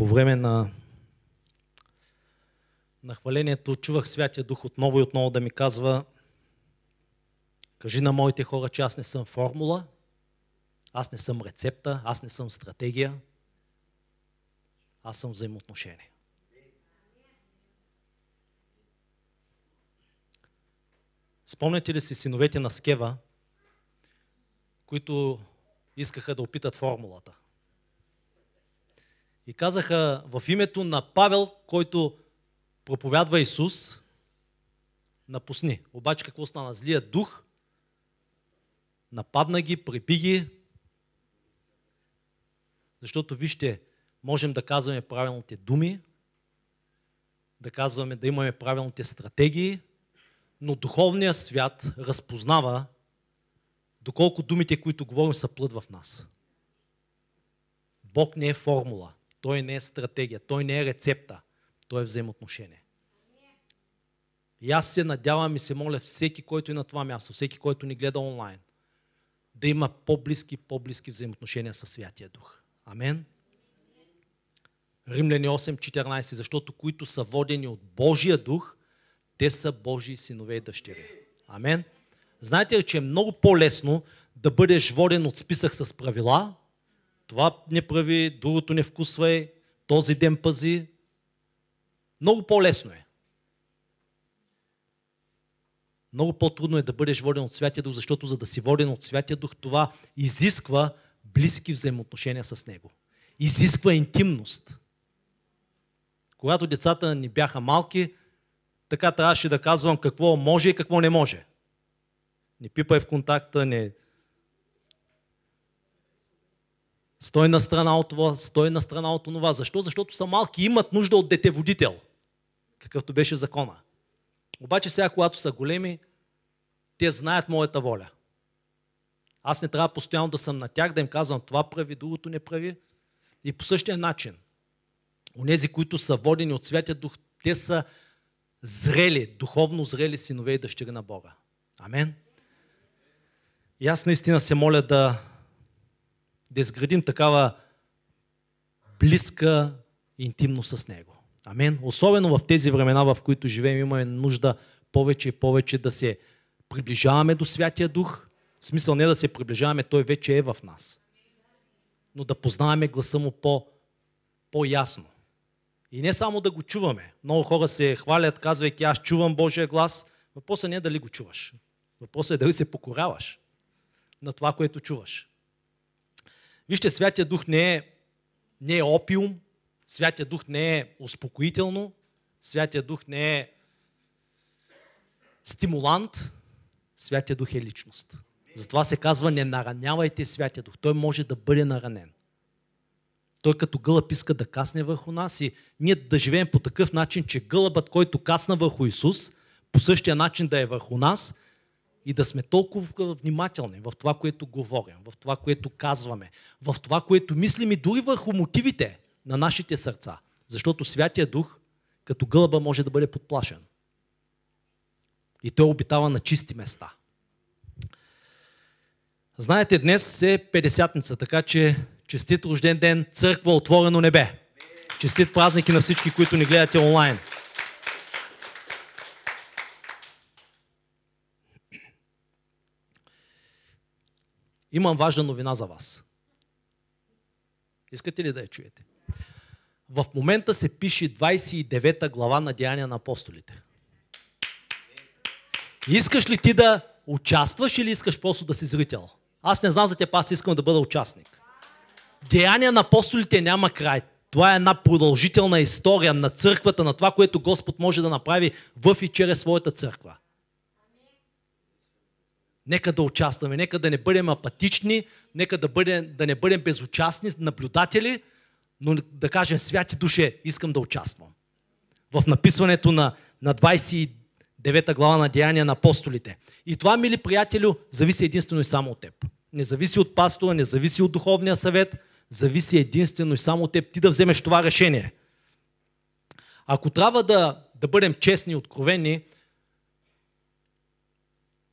по време на, на хвалението чувах Святия Дух отново и отново да ми казва кажи на моите хора, че аз не съм формула, аз не съм рецепта, аз не съм стратегия, аз съм взаимоотношение. Спомняте ли си синовете на Скева, които искаха да опитат формулата? И казаха в името на Павел, който проповядва Исус, напусни. Обаче какво стана? Злия дух нападна ги, преби ги, защото вижте, можем да казваме правилните думи, да казваме да имаме правилните стратегии, но духовният свят разпознава доколко думите, които говорим, са плът в нас. Бог не е формула, Той не е стратегия, Той не е рецепта, Той е взаимоотношение. И аз се надявам и се моля всеки, който е на това място, всеки, който ни гледа онлайн, да има по-близки, по-близки взаимоотношения с Святия Дух. Амен. Римляни 8.14, защото които са водени от Божия дух, те са Божии синове и дъщери. Амен. Знаете ли, че е много по-лесно да бъдеш воден от списък с правила, това не прави, другото не вкусвай, този ден пази. Много по-лесно е. Много по-трудно е да бъдеш воден от Святия Дух, защото за да си воден от Святия Дух, това изисква близки взаимоотношения с Него. Изисква интимност. Когато децата ни бяха малки, така трябваше да казвам какво може и какво не може. Не пипай в контакта, не... Стой на страна от това, стой на страна от това. Защо? Защото са малки и имат нужда от детеводител, какъвто беше закона. Обаче сега, когато са големи, те знаят моята воля. Аз не трябва постоянно да съм на тях, да им казвам това прави, другото не прави. И по същия начин, онези, които са водени от Святия Дух, те са зрели, духовно зрели синове и дъщери на Бога. Амен. И аз наистина се моля да, да изградим такава близка интимно с Него. Амен. Особено в тези времена, в които живеем, имаме нужда повече и повече да се приближаваме до Святия Дух. В смисъл не да се приближаваме, Той вече е в нас. Но да познаваме гласа Му по, по-ясно. И не само да го чуваме. Много хора се хвалят, казвайки, аз чувам Божия глас. Въпросът не е дали го чуваш. Въпросът е дали се покоряваш на това, което чуваш. Вижте, Святия Дух не е, не е опиум, Святия Дух не е успокоително, Святия Дух не е стимулант, Святия Дух е личност. Затова се казва, не наранявайте Святия Дух. Той може да бъде наранен. Той като гълъб иска да касне върху нас и ние да живеем по такъв начин, че гълъбът, който касна върху Исус, по същия начин да е върху нас и да сме толкова внимателни в това, което говорим, в това, което казваме, в това, което мислим и дори върху мотивите на нашите сърца. Защото Святия Дух, като гълъба, може да бъде подплашен. И той обитава на чисти места. Знаете, днес е 50-ница, така че честит рожден ден, църква, отворено небе. Честит празники на всички, които ни гледате онлайн. Имам важна новина за вас. Искате ли да я чуете? В момента се пише 29-та глава на Деяния на апостолите. Искаш ли ти да участваш или искаш просто да си зрител? Аз не знам за теб, аз искам да бъда участник. Деяния на апостолите няма край. Това е една продължителна история на църквата, на това, което Господ може да направи в и чрез своята църква. Нека да участваме, нека да не бъдем апатични, нека да, бъдем, да не бъдем безучастни наблюдатели, но да кажем, святи душе, искам да участвам. В написването на, на 29 глава на Деяния на апостолите. И това, мили приятелю, зависи единствено и само от теб. Не зависи от пастора, не зависи от духовния съвет, зависи единствено и само от теб ти да вземеш това решение. Ако трябва да, да бъдем честни и откровени,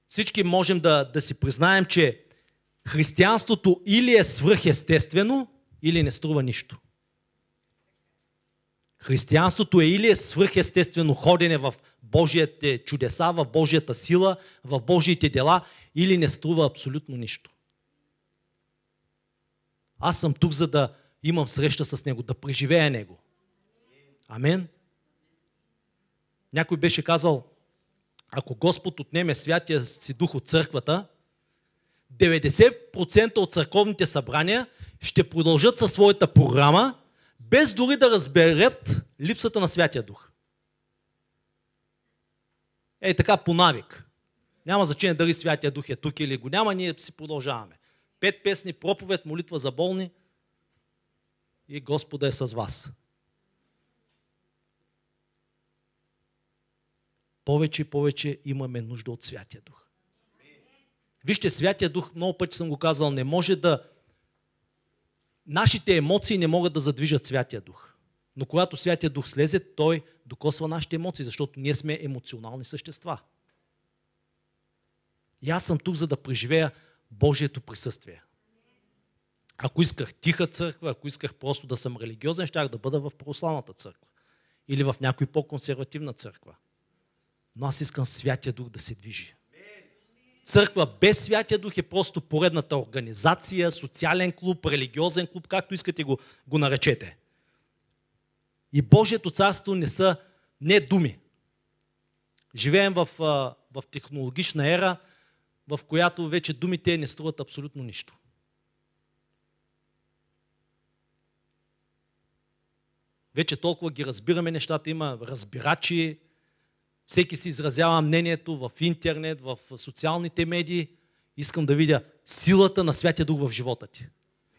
всички можем да, да си признаем, че християнството или е свръхестествено, или не струва нищо. Християнството е или е свръхестествено ходене в Божиите чудеса, в Божията сила, в Божиите дела, или не струва абсолютно нищо. Аз съм тук, за да имам среща с Него, да преживея Него. Амен. Някой беше казал, ако Господ отнеме святия си дух от църквата, 90% от църковните събрания ще продължат със своята програма, без дори да разберат липсата на Святия Дух. Ей така по навик. Няма значение дали Святия Дух е тук или го няма, ние си продължаваме. Пет песни, проповед, молитва за болни и Господа е с вас. Повече и повече имаме нужда от Святия Дух. Вижте, Святия Дух, много пъти съм го казал, не може да... Нашите емоции не могат да задвижат Святия Дух. Но когато Святия Дух слезе, той докосва нашите емоции, защото ние сме емоционални същества. И аз съм тук, за да преживея Божието присъствие. Ако исках тиха църква, ако исках просто да съм религиозен, щях да бъда в православната църква. Или в някой по-консервативна църква. Но аз искам Святия Дух да се движи. Църква без Святия Дух е просто поредната организация, социален клуб, религиозен клуб, както искате го, го наречете. И Божието царство не са не думи. Живеем в, в технологична ера, в която вече думите не струват абсолютно нищо. Вече толкова ги разбираме нещата, има разбирачи, всеки си изразява мнението в интернет, в социалните медии. Искам да видя силата на Святия Дух в живота ти.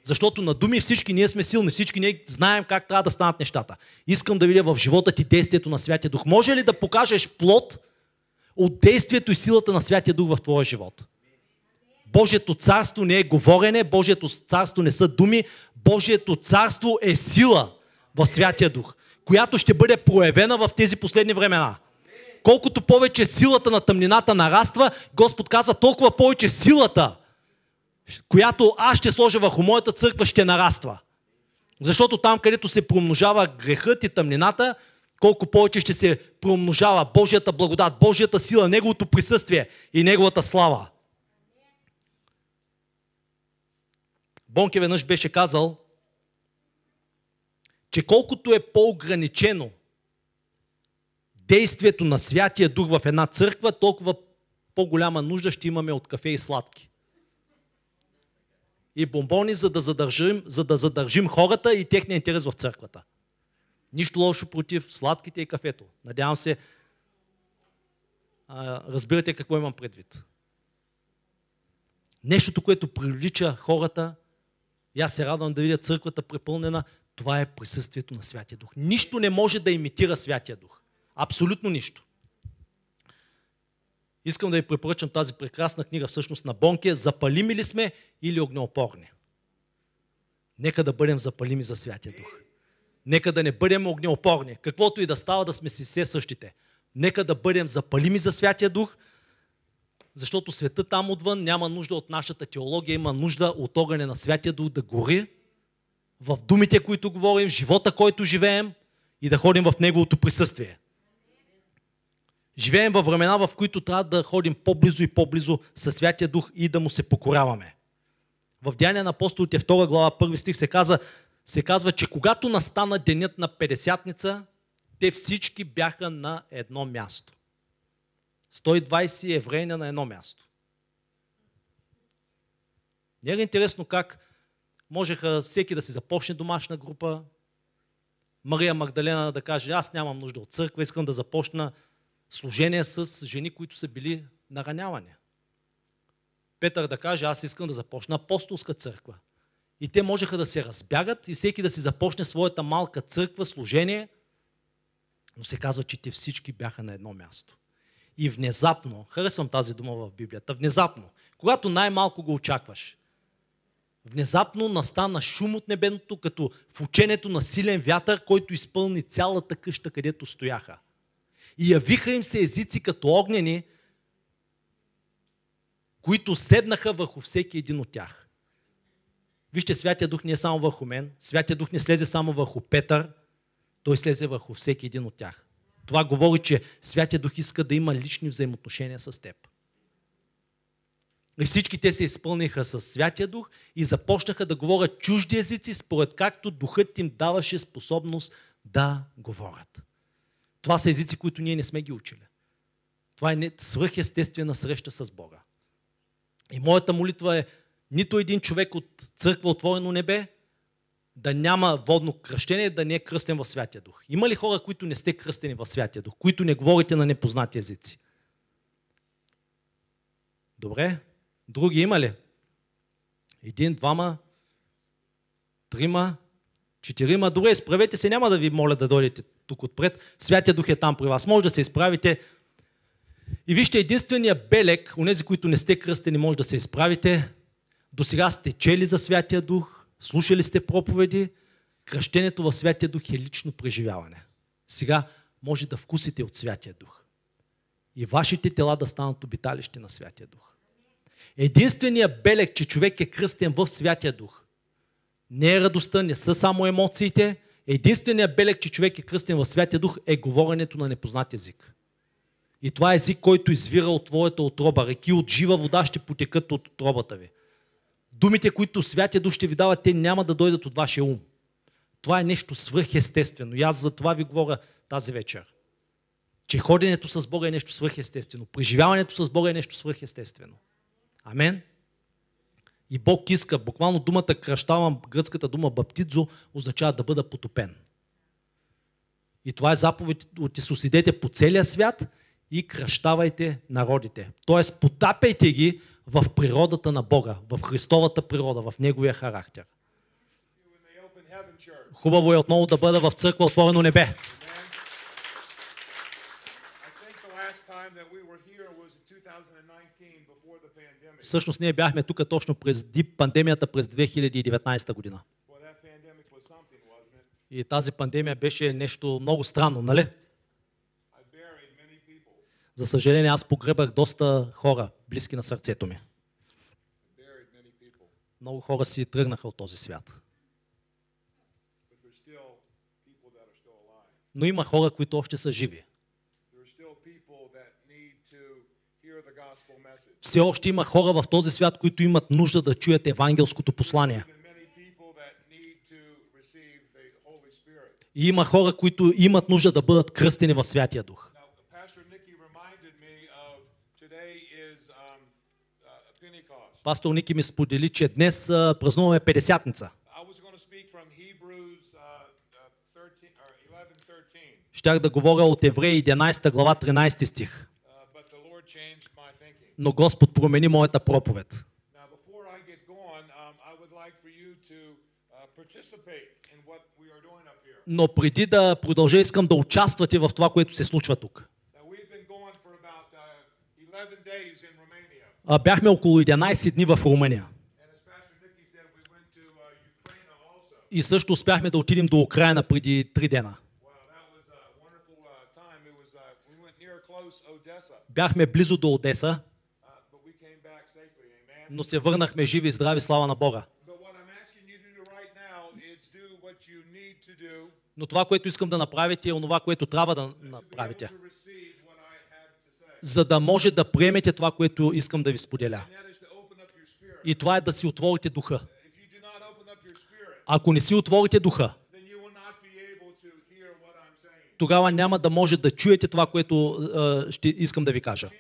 Защото на думи всички ние сме силни, всички ние знаем как трябва да станат нещата. Искам да видя в живота ти действието на Святия Дух. Може ли да покажеш плод от действието и силата на Святия Дух в твоя живот? Божието царство не е говорене, Божието царство не са думи, Божието царство е сила в Святия Дух, която ще бъде проявена в тези последни времена. Колкото повече силата на тъмнината нараства, Господ каза, толкова повече силата, която аз ще сложа върху моята църква, ще нараства. Защото там, където се промножава грехът и тъмнината, колко повече ще се промножава Божията благодат, Божията сила, Неговото присъствие и Неговата слава. Бонке веднъж беше казал, че колкото е по-ограничено действието на Святия Дух в една църква, толкова по-голяма нужда ще имаме от кафе и сладки. И бомбони, за да задържим, за да задържим хората и техния интерес в църквата. Нищо лошо против сладките и кафето. Надявам се, разбирате какво имам предвид. Нещото, което привлича хората, и аз се радвам да видя църквата препълнена, това е присъствието на Святия Дух. Нищо не може да имитира Святия Дух. Абсолютно нищо. Искам да ви препоръчам тази прекрасна книга всъщност на Бонке. Запалими ли сме или огнеопорни? Нека да бъдем запалими за Святия Дух. Нека да не бъдем огнеопорни. Каквото и да става, да сме си все същите. Нека да бъдем запалими за Святия Дух, защото света там отвън няма нужда от нашата теология, има нужда от огъня на Святия Дух да гори в думите, които говорим, в живота, който живеем и да ходим в Неговото присъствие. Живеем във времена, в които трябва да ходим по-близо и по-близо със Святия Дух и да му се покоряваме. В Деяния на апостолите 2 глава, първи стих се, каза, се казва, че когато настана денят на Педесятница, те всички бяха на едно място. 120 евреи на едно място. Не е ли интересно как можеха всеки да си започне домашна група, Мария Магдалена да каже, аз нямам нужда от църква, искам да започна служение с жени, които са били наранявани. Петър да каже, аз искам да започна апостолска църква. И те можеха да се разбягат и всеки да си започне своята малка църква, служение, но се казва, че те всички бяха на едно място. И внезапно, харесвам тази дума в Библията, внезапно, когато най-малко го очакваш, внезапно настана шум от небеното, като в ученето на силен вятър, който изпълни цялата къща, където стояха. И явиха им се езици като огнени, които седнаха върху всеки един от тях. Вижте, Святия Дух не е само върху мен, Святия Дух не слезе само върху Петър, Той слезе върху всеки един от тях. Това говори, че Святия Дух иска да има лични взаимоотношения с теб. И всички те се изпълниха с Святия Дух и започнаха да говорят чужди езици, според както Духът им даваше способност да говорят. Това са езици, които ние не сме ги учили. Това е свръхестествена среща с Бога. И моята молитва е нито един човек от църква Отворено небе да няма водно кръщение, да не е кръстен в Святия Дух. Има ли хора, които не сте кръстени в Святия Дух, които не говорите на непознати езици? Добре. Други има ли? Един, двама, трима, четирима. Добре, изправете се, няма да ви моля да дойдете тук отпред. Святия Дух е там при вас. Може да се изправите. И вижте, единствения белек, нези, които не сте кръстени, може да се изправите. До сега сте чели за Святия Дух, слушали сте проповеди. Кръщението в Святия Дух е лично преживяване. Сега може да вкусите от Святия Дух. И вашите тела да станат обиталище на Святия Дух. Единственият белег, че човек е кръстен в Святия Дух, не е радостта, не са само емоциите. Единственият белег, че човек е кръстен в Святия Дух, е говоренето на непознат език. И това е език, който извира от твоята отроба. Реки от жива вода ще потекат от отробата ви. Думите, които Святия Дух ще ви дава, те няма да дойдат от вашия ум. Това е нещо свръхестествено. И аз за това ви говоря тази вечер. Че ходенето с Бога е нещо свръхестествено. Преживяването с Бога е нещо свръхестествено. Амен. И Бог иска, буквално думата кръщавам, гръцката дума баптидзо, означава да бъда потопен. И това е заповед от Исус. Идете по целия свят и кръщавайте народите. Тоест потапяйте ги в природата на Бога, в Христовата природа, в Неговия характер. Хубаво е отново да бъда в църква Отворено небе. Всъщност ние бяхме тук точно през пандемията през 2019 година. И тази пандемия беше нещо много странно, нали? За съжаление, аз погребах доста хора, близки на сърцето ми. Много хора си тръгнаха от този свят. Но има хора, които още са живи. Все още има хора в този свят, които имат нужда да чуят евангелското послание. И има хора, които имат нужда да бъдат кръстени в Святия Дух. Пастор Ники ми сподели, че днес празнуваме 50-ница. Щях да говоря от Евреи 11 глава 13 стих. Но Господ промени моята проповед. Но преди да продължа, искам да участвате в това, което се случва тук. Бяхме около 11 дни в Румъния. И също успяхме да отидем до Украина преди 3 дена. Бяхме близо до Одеса, но се върнахме живи и здрави, слава на Бога. Но това, което искам да направите, е онова, което трябва да направите. За да може да приемете това, което искам да ви споделя. И това е да си отворите духа. Ако не си отворите духа, тогава няма да може да чуете това, което ще искам да ви кажа.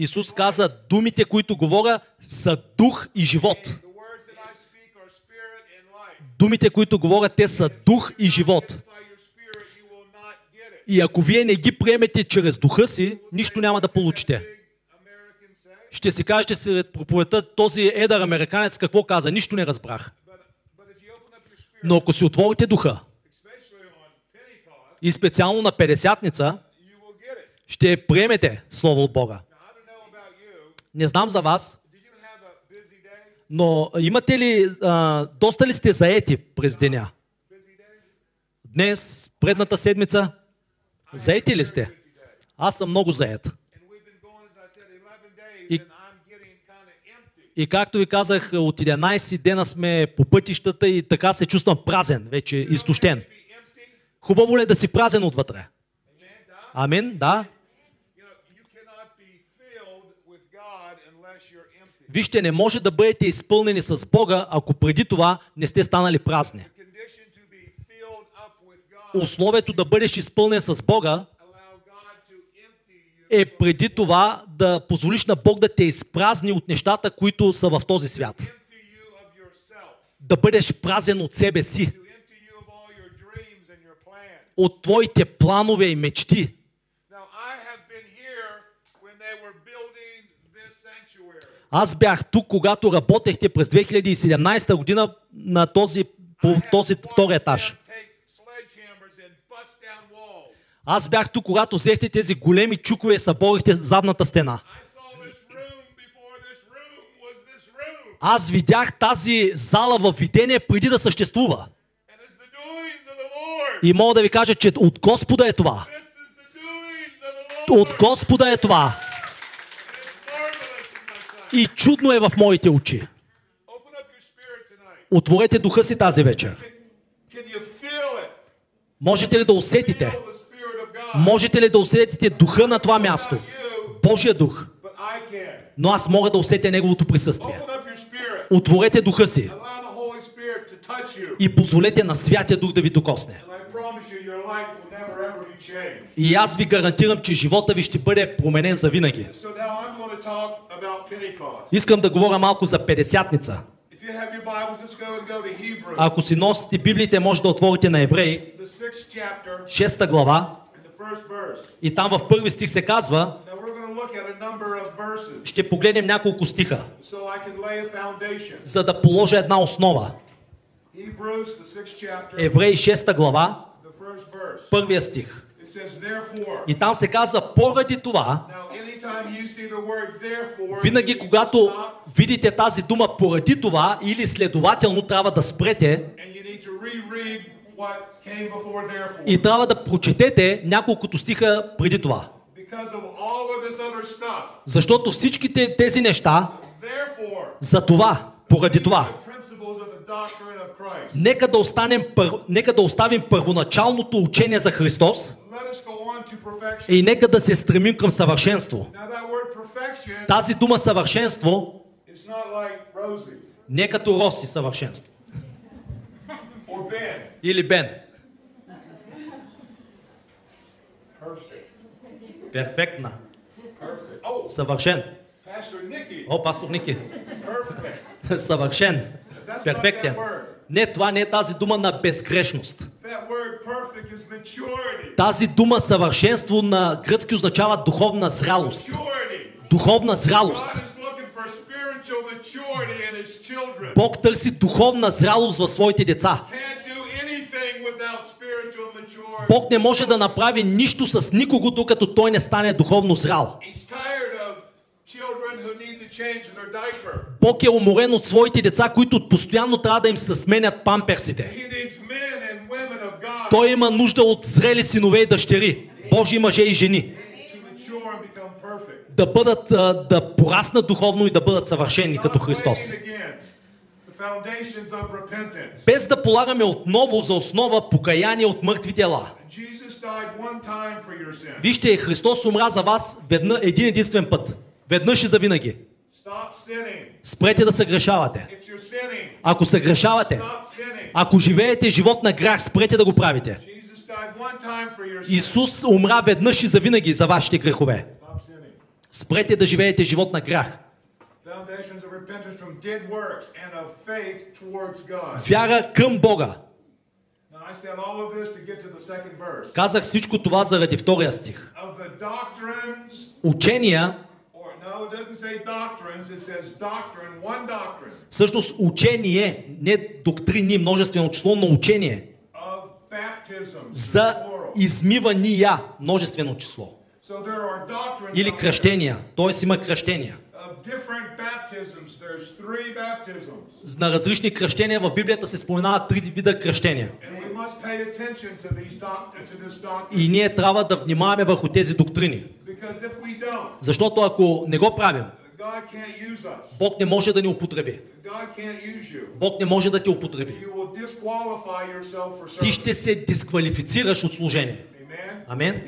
Исус каза, думите, които говоря, са дух и живот. Думите, които говоря, те са дух и живот. И ако вие не ги приемете чрез духа си, нищо няма да получите. Ще си кажете сред проповедта този едър американец какво каза? Нищо не разбрах. Но ако си отворите духа, и специално на 50-ница, ще приемете Слово от Бога. Не знам за вас, но имате ли, а, доста ли сте заети през деня? Днес, предната седмица, заети ли сте? Аз съм много заед. И, И както ви казах, от 11 дена сме по пътищата и така се чувствам празен, вече изтощен. Хубаво ли е да си празен отвътре? Амин, да. Вижте, не може да бъдете изпълнени с Бога, ако преди това не сте станали празни. Условието да бъдеш изпълнен с Бога е преди това да позволиш на Бог да те изпразни от нещата, които са в този свят. Да бъдеш празен от себе си, от твоите планове и мечти. Аз бях тук, когато работехте през 2017 година на този, по този втори етаж. Аз бях тук, когато взехте тези големи чукове и съборихте задната стена. Аз видях тази зала в видение преди да съществува. И мога да ви кажа, че от Господа е това. От Господа е това. И чудно е в моите очи. Отворете духа си тази вечер. Можете ли да усетите? Можете ли да усетите духа на това място? Божия дух. Но аз мога да усетя Неговото присъствие. Отворете духа си и позволете на Святия Дух да ви докосне. И аз ви гарантирам, че живота ви ще бъде променен за винаги. Искам да говоря малко за Hebrews, Ако си носите Библиите, може да отворите на Евреи, the sixth chapter. 6 глава, и там в първи стих се казва, ще погледнем няколко стиха, за да положа една основа. Евреи 6 глава, първия стих. И там се казва, поради това, винаги когато видите тази дума поради това или следователно трябва да спрете и трябва да прочетете няколкото стиха преди това. Защото всичките тези неща, за това, поради това, нека да, останем, нека да оставим първоначалното учение за Христос И нека да се стремим към съвършенство. Тази дума съвършенство не е като Роси съвършенство. Или Бен. Перфектна. Oh, Съвършен. О, пастор Ники. Съвършен. Перфектен. Не, това не е тази дума на безгрешност. Тази дума съвършенство на гръцки означава духовна зрялост. Духовна зрялост. Бог търси духовна зрялост в своите деца. Бог не може да направи нищо с никого, докато той не стане духовно зрял. Бог е уморен от своите деца, които постоянно трябва да им се сменят памперсите. Той има нужда от зрели синове и дъщери, Божи мъже и жени, да бъдат, да пораснат духовно и да бъдат съвършени като Христос. Без да полагаме отново за основа покаяние от мъртви sin. Вижте, Христос умря за вас ведна, един единствен път. Веднъж и завинаги. Спрете да се грешавате. If you're sinning, Ако се грешавате, stop sinning. ако живеете живот на грях, спрете да го правите. Исус умря веднъж и завинаги за вашите грехове. Спрете да живеете живот на грях. Вяра към Бога. Казах всичко това заради втория стих. Учения, всъщност учение, не доктрини, множествено число, но учение за измивания, множествено число. Или кръщения, т.е. има кръщения. На различни кръщения в Библията се споменават три вида кръщения. И ние трябва да внимаваме върху тези доктрини. Защото ако не го правим. Бог не може да ни употреби. Бог не може да те употреби. Ти ще се дисквалифицираш от служение. Амен.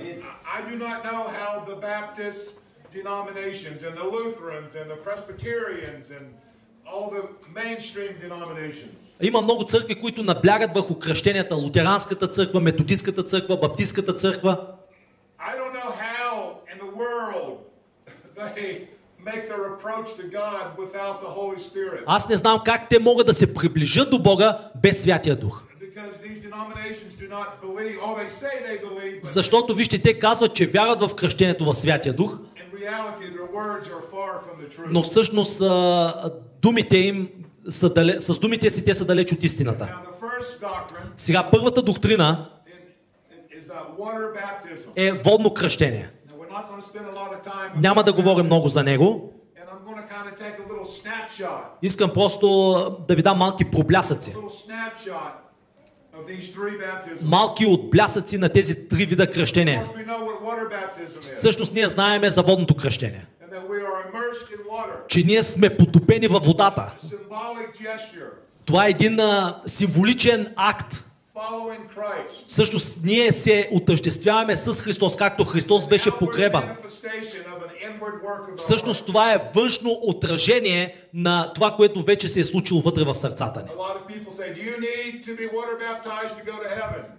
All the mainstream denominations Има много църкви, които наблягат върху кръщенията. Лутеранската църква, методистската църква, баптистската църква. I don't know how in the world they make their approach to God without the Holy Spirit. Аз не знам как те могат да се приближат до Бога без Святия Дух. Oh, Защото, вижте, те казват, че вярват в кръщението в Святия Дух, но всъщност думите им са дале, с думите си те са далеч от истината. Сега, първата доктрина uh, е водно кръщение. Няма да говорим много за него. Искам просто да ви дам малки проблясъци. Малки отблясъци на тези три вида is, Всъщност ние знаеме за водното кръщение. Че ние сме потопени във водата. Това е един а, символичен акт. Всъщност ние се отъждествяваме с Христос, както Христос беше погребан. Всъщност това е външно отражение на това, което вече се е случило вътре в сърцата ни.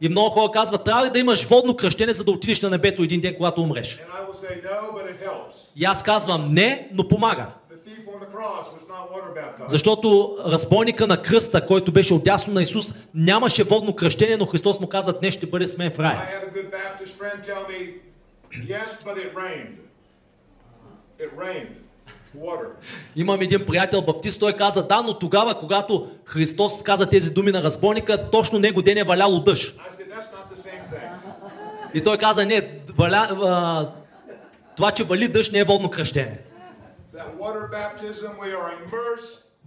И много хора казват, трябва ли да имаш водно кръщение, за да отидеш на небето един ден, когато умреш? И аз казвам не, но помага. Защото разбойника на кръста, който беше отясно на Исус, нямаше водно кръщение, но Христос му каза, днес ще бъде с мен в рая. yes, Имам един приятел баптист, той каза, да, но тогава, когато Христос каза тези думи на разбойника, точно него ден е валяло дъжд. И той каза, не, валя, а, това, че вали дъжд не е водно кръщение.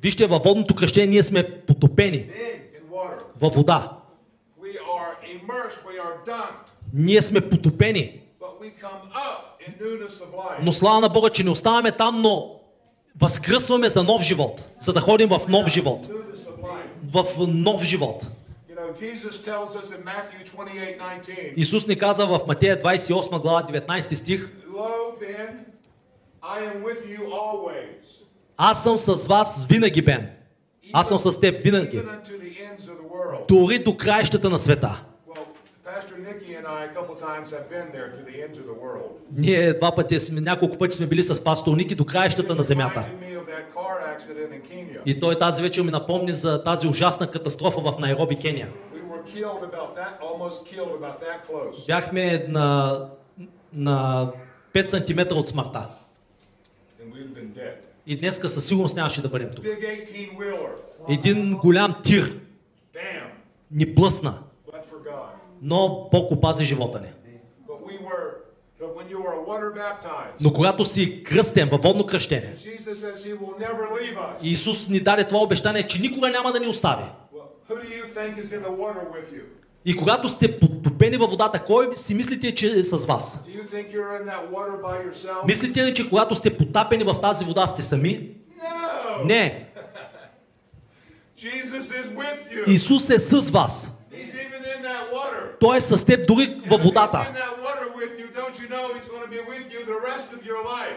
Вижте, във водното кръщение ние сме потопени във вода. Ние сме потопени. Но слава на Бога, че не оставаме там, но възкръсваме за нов живот. За да ходим в нов живот. В нов живот. You know, Jesus tells us in Matthew 28 19, Исус ни каза в Матея 28 глава 19 стих Аз съм с вас винаги, Бен. Аз съм с теб винаги. Дори до краищата на света. Ние два пъти, сме, няколко пъти сме били с пастор Ники до краищата на земята. И той тази вечер ми напомни за тази ужасна катастрофа в Найроби, Кения. Бяхме на, на 5 см от смъртта. И днеска със сигурност нямаше да бъдем тук. Big 18 wheeler. Един голям тир ни блъсна. Но Бог опази живота ни. Но когато си кръстен във водно кръщение, Jesus says he will never leave us. и Исус ни даде това обещание, че никога няма да ни остави. И когато сте потопени във водата, кой си мислите, че е с вас? Мислите ли, че когато сте потапени в тази вода, сте сами? No. Не. Исус е с вас. Той е с теб дори във водата.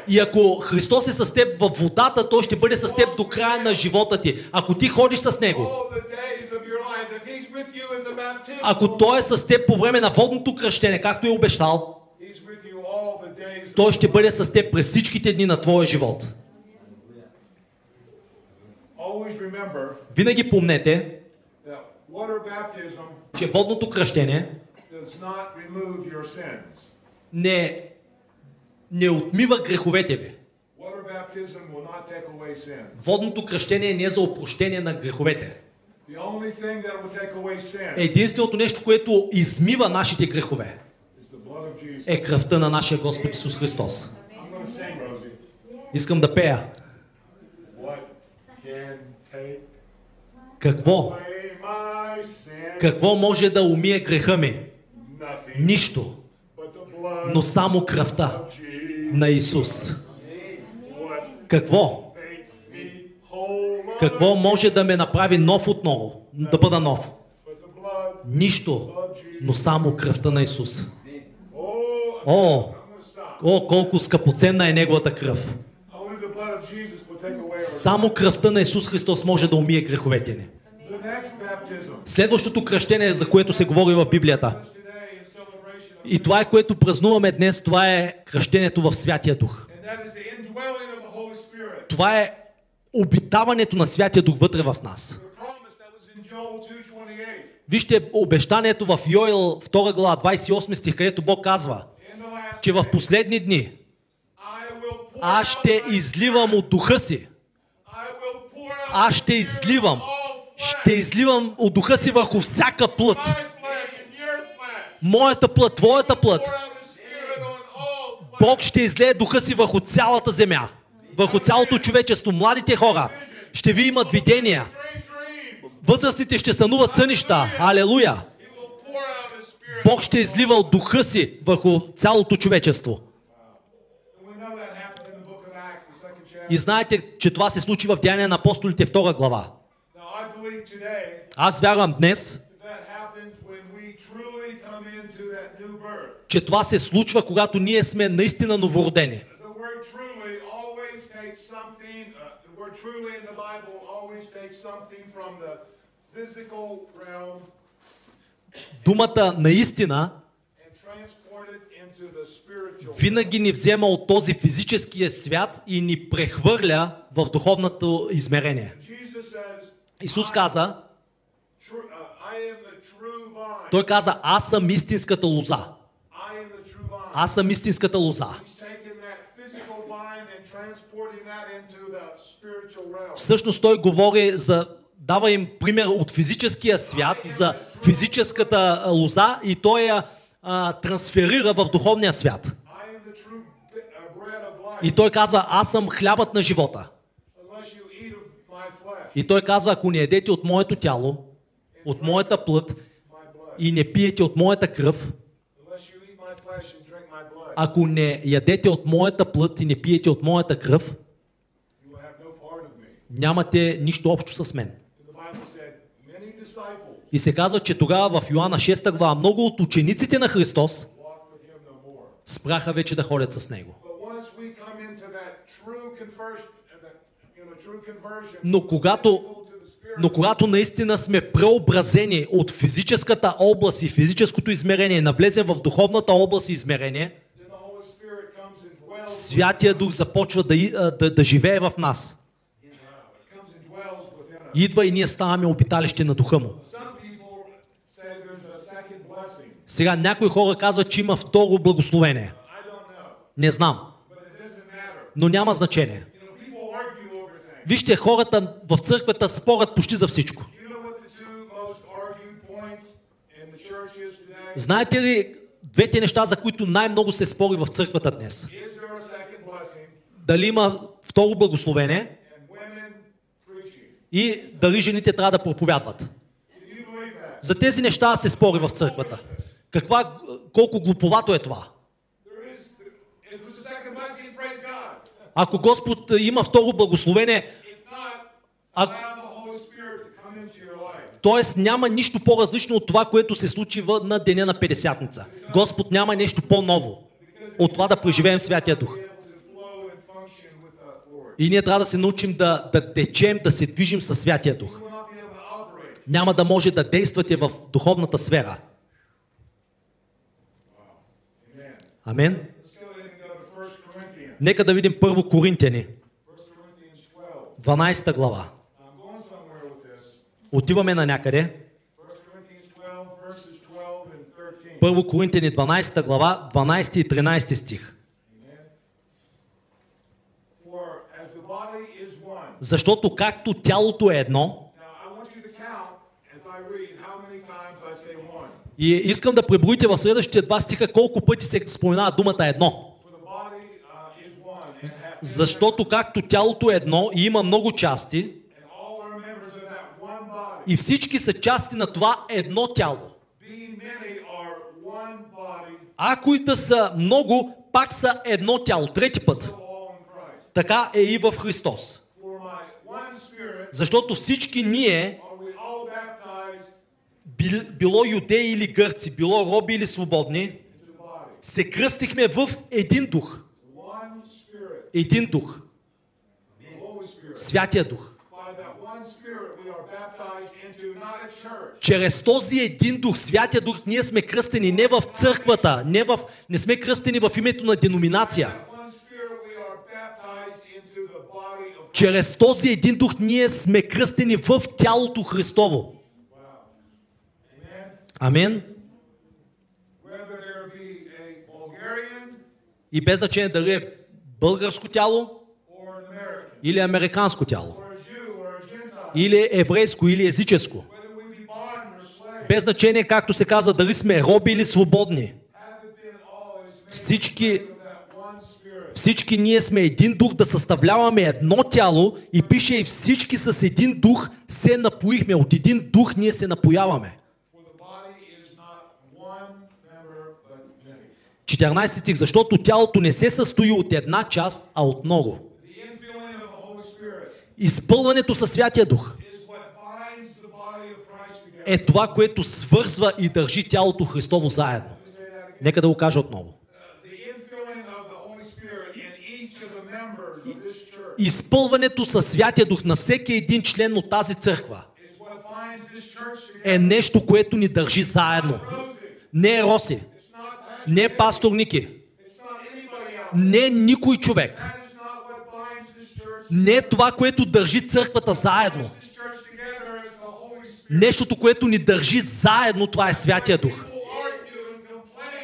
И ако Христос е с теб във водата, Той ще бъде с теб до края на живота ти. Ако ти ходиш с Него, ако Той е с теб по време на водното кръщение, както е обещал. Той ще бъде с теб през всичките дни на твоя живот. Винаги помнете, че водното кръщение не, не отмива греховете ви. Водното кръщение не е за опрощение на греховете. Единственото нещо, което измива нашите грехове, е кръвта на нашия Господ Исус Христос. Искам да пея. Какво? Какво може да умие греха ми? Нищо. Но само кръвта на Исус. Какво? Какво може да ме направи нов отново? Да бъда нов? Нищо, но само кръвта на Исус. О, о, колко скъпоценна е Неговата кръв. Само кръвта на Исус Христос може да умие греховете ни. Следващото кръщение, за което се говори в Библията, и това е което празнуваме днес, това е кръщението в Святия Дух. Това е обитаването на Святия Дух вътре в нас. The promise that was in Joel 2:28. Вижте обещанието в Йоел 2 глава 28 стих, където Бог казва, че в последни дни аз ще изливам от духа си. Аз ще изливам. Ще изливам от духа си върху всяка плът. Моята плът, твоята плът. Бог ще излее духа си върху цялата земя. Върху цялото човечество. Младите хора ще ви имат видения. Възрастните ще сънуват сънища. Алелуя! Бог ще излива от духа си върху цялото човечество. И знаете, че това се случи в Деяния на апостолите 2 глава. Аз вярвам днес, че това се случва, когато ние сме наистина новородени. Uh, Думата наистина винаги ни взема от този физическия свят и ни прехвърля в духовното измерение. Jesus says, Исус каза, "Tru- uh, той каза, аз съм истинската лоза. Аз съм истинската лоза. Всъщност той говори за дава им пример от физическия свят за физическата лоза и той я а, трансферира в духовния свят. Uh. И той казва, аз съм хлябът на живота. И той казва, ако не едете от моето тяло, от моята плът и не пиете от моята кръв, ако не ядете от моята плът и не пиете от моята кръв, нямате нищо общо с мен. И се казва, че тогава в Йоанна 6 глава много от учениците на Христос спраха вече да ходят с Него. Но когато, но когато наистина сме преобразени от физическата област и физическото измерение, навлезем в духовната област и измерение, Святия Дух започва да, да, да живее в нас. Идва и ние ставаме обиталище на Духа Му. Сега някои хора казват, че има второ благословение. Не знам, но няма значение. Вижте, хората в църквата спорят почти за всичко. Знаете ли двете неща, за които най-много се спори в църквата днес? Дали има второ благословение и дали жените трябва да проповядват? За тези неща се спори в църквата. Каква, колко глуповато е това? Ако Господ има второ благословение, А- т.е. няма нищо по-различно от това, което се случи на деня на Петдесятница. Господ няма нещо по-ново от това да преживеем Святия Дух. И ние трябва да се научим да, да течем, да се движим със Святия Дух. Няма да може да действате в духовната сфера. Amen. Амин. Let's go ahead and go to 1 Corinthians. Нека да видим първо Коринтияни, 1 Corinthians 12. 12 глава. Отиваме на някъде. 1 Corinthians 12, verses 12 and 13. Първо Коринтияни 12 глава, 12 и 13 стих. Защото както тялото е едно, и искам да преброите в следващите два стиха колко пъти се споменава думата едно. Защото както тялото е едно и има много части, и всички са части на това едно тяло. И да са много, пак са едно тяло. Трети път. така е и в Христос. Защото всички ние, било юдеи или гърци, било роби или свободни, се кръстихме в един дух. Един дух. Святия дух. Чрез този един дух, Святия дух, ние сме кръстени не в църквата, не, в, не сме кръстени в името на деноминация. Чрез този един дух ние сме кръстени в тялото Христово. Bulgarian И без значение дали е българско тяло или американско тяло, или еврейско или езическо. Без значение, както се казва, дали сме роби или свободни. Всички, всички ние сме един дух да съставляваме едно тяло и пише и всички с един дух се напоихме. От един дух ние се напояваме. 14 стих, защото тялото не се състои от една част, а от много. Изпълването със Святия Дух е това, което свързва и държи тялото Христово заедно. Нека да го кажа отново. Изпълването със Святия Дух на всеки един член от тази църква е нещо, което ни държи заедно. Не е Роси, не пастор Ники, не никой човек. Не това, което държи църквата заедно. Нещото, което ни държи заедно, това е Святия Дух.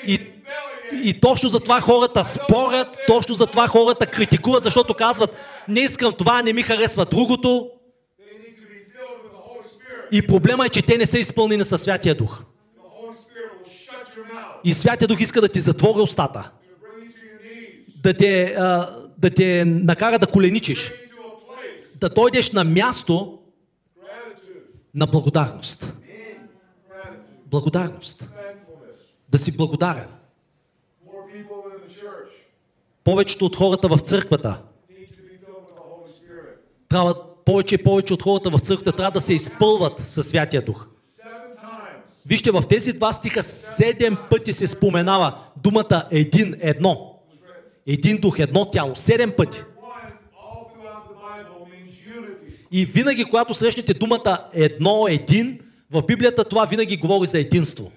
И, и точно за това хората спорят, точно за това хората критикуват, защото казват, не искам това, не ми харесва другото. И проблема е, че те не са изпълнени със Святия Дух. The Holy Spirit will shut your mouth. И Святия Дух иска да ти затвори устата, да те, да те накара да коленичиш, да дойдеш на място на благодарност. Благодарност. Да си благодарен. Повечето от хората в църквата трябва, повече и повече от хората в църквата трябва да се изпълват със Святия Дух. Вижте, в тези два стиха седем пъти се споменава думата един, едно. Един дух, едно тяло. Седем пъти. И винаги, когато срещнете думата едно, един, в Библията това винаги говори за единство.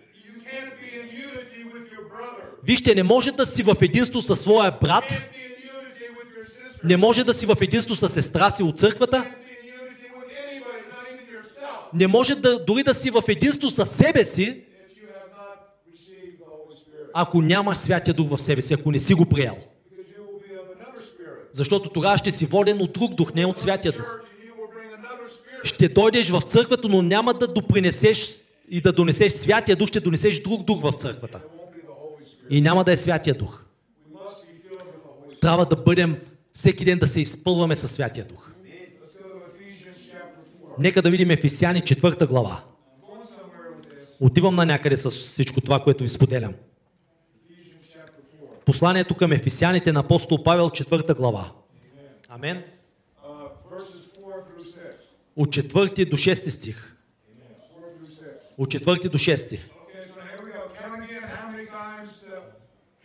Вижте, не може да си в единство със своя брат, не може да си в единство с сестра си от църквата, не може да, дори да си в единство с себе си, ако нямаш Святия Дух в себе си, ако не си го приел. Защото тогава ще си воден от друг дух, не от Святия Дух. Ще дойдеш в църквата, но няма да допринесеш и да донесеш Святия Дух, ще донесеш друг дух в църквата. И няма да е Святия Дух. Трябва да бъдем всеки ден да се изпълваме със Святия Дух. Нека да видим Ефесяни 4 глава. Отивам на някъде с всичко това, което ви споделям. Ephesians chapter 4. Посланието към Ефесяните на апостол Павел 4 глава. Амен. Verses 4 through 6. От 4 до 6 стих. 4 through 6. От 4 до 6. Okay, so here we go. Count again how many times the,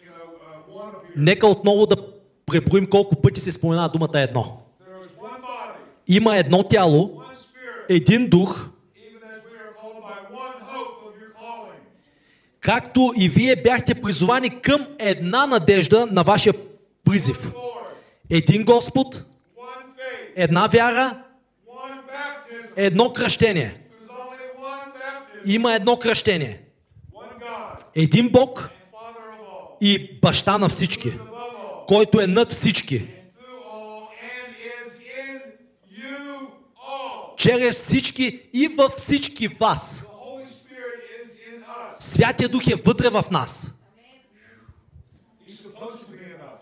you know, uh, one appears. Нека отново да преброим колко пъти се споменава думата едно. Има едно тяло, един дух, както и вие бяхте призовани към една надежда на вашия призив. Един Господ, една вяра, едно кръщение. Има едно кръщение. Един Бог и баща на всички, който е над всички. Чрез всички и във всички вас. Святия Дух е вътре в нас.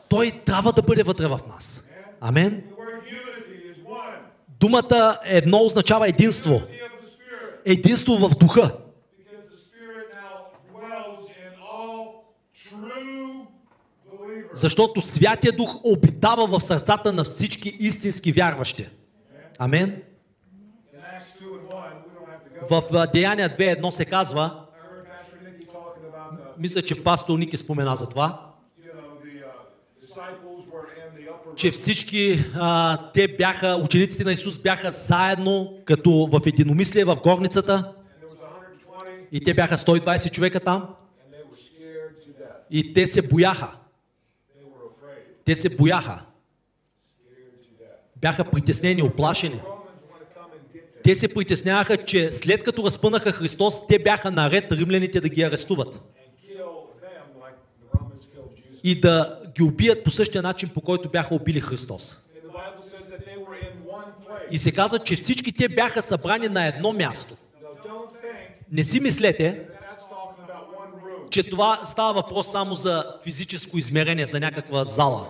Той трябва да бъде вътре в нас. Амен. Думата едно означава единство. Единство в духа. Защото Святия Дух обитава в сърцата на всички истински вярващи. Амен. In Acts 2 and 1, we don't have to go. В Деяния 2.1 се казва, мисля, че пастор Ники спомена за това, че всички а, те бяха, учениците на Исус бяха заедно, като в единомислие в горницата and there was 120 и те бяха 120 човека там и те се бояха. Те се бояха. Бяха притеснени, оплашени. Те се притесняваха, че след като разпънаха Христос, те бяха наред римляните да ги арестуват и да ги убият по същия начин, по който бяха убили Христос. И се казва, че всички те бяха събрани на едно място. Не си мислете, че това става въпрос само за физическо измерение, за някаква зала.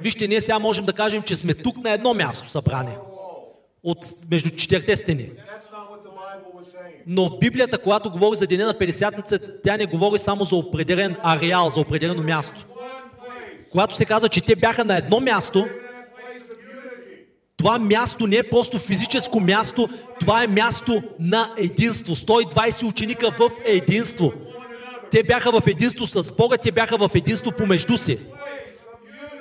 Вижте, ние сега можем да кажем, че сме тук на едно място събрани. От между четирите стени. Но Библията, когато говори за деня на Петдесятница, тя не говори само за определен ареал, за определено място. Когато се казва, че те бяха на едно място, това място не е просто физическо място, това е място на единство. 120 ученика в единство. Те бяха в единство с Бога, те бяха в единство помежду си.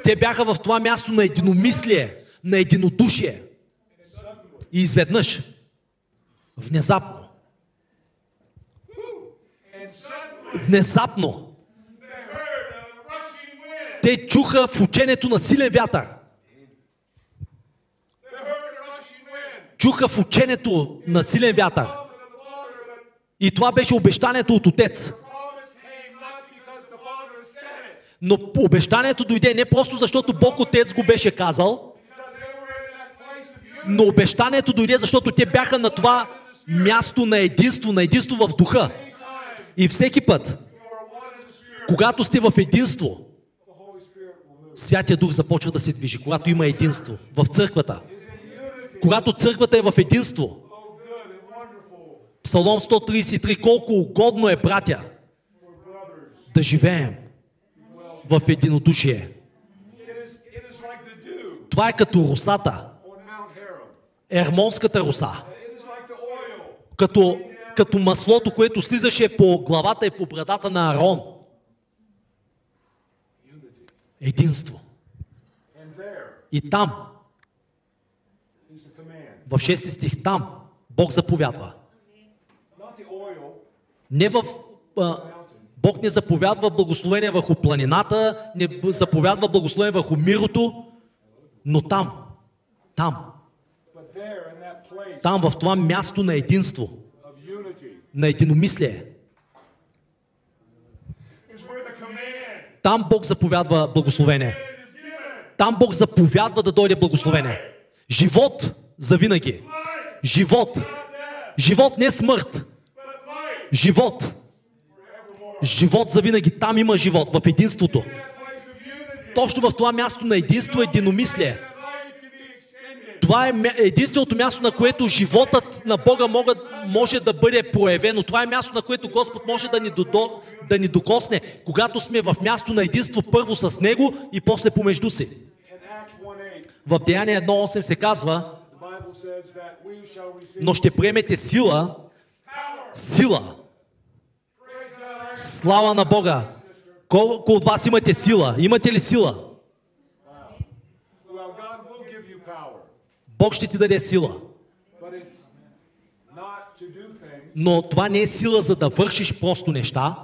Те бяха в това място на единомислие, на единодушие. И изведнъж, внезапно, внезапно, те чуха в учението на силен вятър. Чуха в учението на силен вятър. И това беше обещанието от Отец. Но обещанието дойде не просто защото Бог Отец го беше казал, но обещанието дойде, защото те бяха на това място на единство, на единство в духа. И всеки път, когато сте в единство. Святия Дух започва да се движи, когато има единство в църквата. Когато църквата е в единство. Псалом 133, колко угодно е, братя, да живеем в единодушие. Това е като русата. Ермонската руса. Като, като маслото, което слизаше по главата и по брадата на Арон. Единство. И там, в 6 стих, там Бог заповядва. Не в... А, Бог не заповядва благословение върху планината, не заповядва благословение върху мирото, но там, там, там в това място на единство, на единомислие, там Бог заповядва благословение. Там Бог заповядва да дойде благословение. Живот за винаги. Живот. Живот не смърт. but life Живот. Живот за винаги. Там има живот, в единството. Точно в това място на единство, единомислие. Това е единственото място, на което животът на Бога могат, може да бъде проявено. Това е място, на което Господ може да ни, додо, да ни докосне, когато сме в място на единство първо с Него и после помежду си. In Acts 1:8, В Деяние 1.8 се казва, но ще приемете сила, сила, слава на Бога. Колко от вас имате сила? Имате ли сила? Бог ще ти даде сила. Но това не е сила за да вършиш просто неща,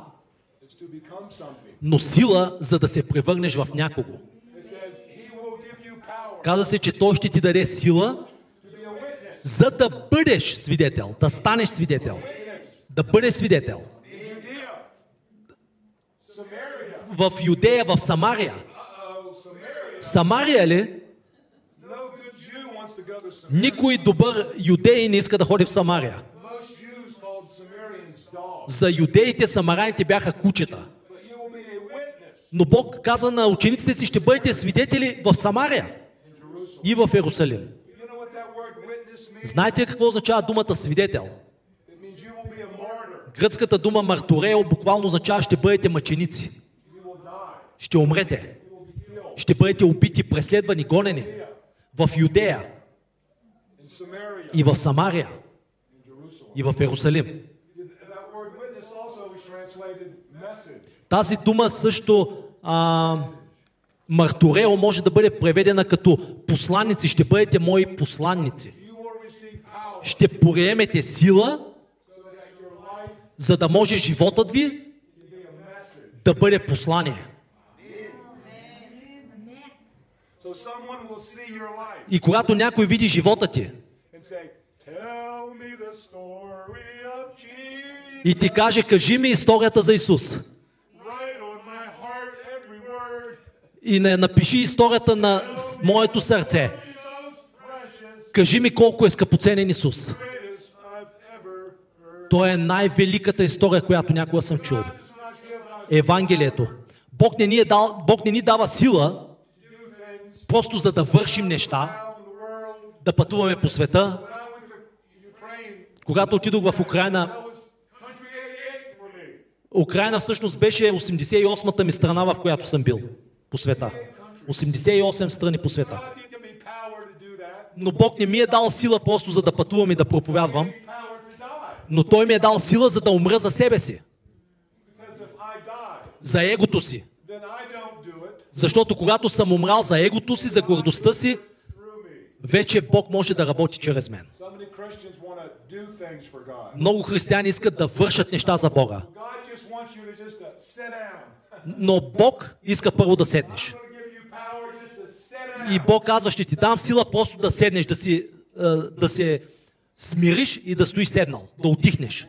но сила за да се превърнеш в някого. Казва се, че Той ще ти даде сила, за да бъдеш свидетел, да станеш свидетел, да бъдеш свидетел. В Юдея, в Самария. Самария ли? Никой добър юдей не иска да ходи в Самария. За юдеите самараните бяха кучета. Но Бог каза на учениците си, ще бъдете свидетели в Самария и в means? Знаете какво означава думата свидетел? Гръцката дума мартурео буквално означава ще бъдете мъченици. Ще умрете. Ще бъдете убити, преследвани, гонени. В Юдея и в Самария и в message. Тази дума също а, Марторео може да бъде преведена като посланници. Ще бъдете мои посланници. Ще приемете сила, за да може животът ви да бъде послание. И когато някой види живота ти and say, Tell me the story of Jesus. и ти каже, кажи ми историята за Исус. И не напиши историята на моето сърце. Кажи ми колко е скъпоценен Исус. Той е най-великата история, която някога съм чул. Евангелието. Бог не ни, е дал, Бог не ни дава сила, просто за да вършим неща. Да пътуваме по света. Когато отидох в Украина, that was country 88 for me. Украина всъщност беше 88-та ми страна, в която съм бил по света. 88 страни по света. Но Бог не ми е дал сила просто за да пътувам и да проповядвам, но Той ми е дал сила за да умра за себе си, за егото си. Защото когато съм умрал за егото си, за гордостта си. Вече Бог може да работи чрез мен. Много християни искат да вършат неща за Бога. Но Бог иска първо да седнеш. И Бог казва, ще ти дам сила просто да седнеш, да, си, да се смириш и да стоиш седнал, да отихнеш.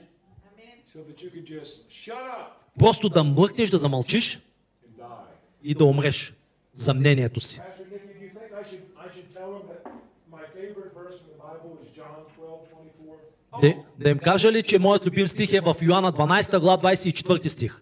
Просто да млъкнеш, да замълчиш и да умреш за мнението си. Да, да им кажа ли, че моят любим стих е в Йоанна 12 глава 24 стих?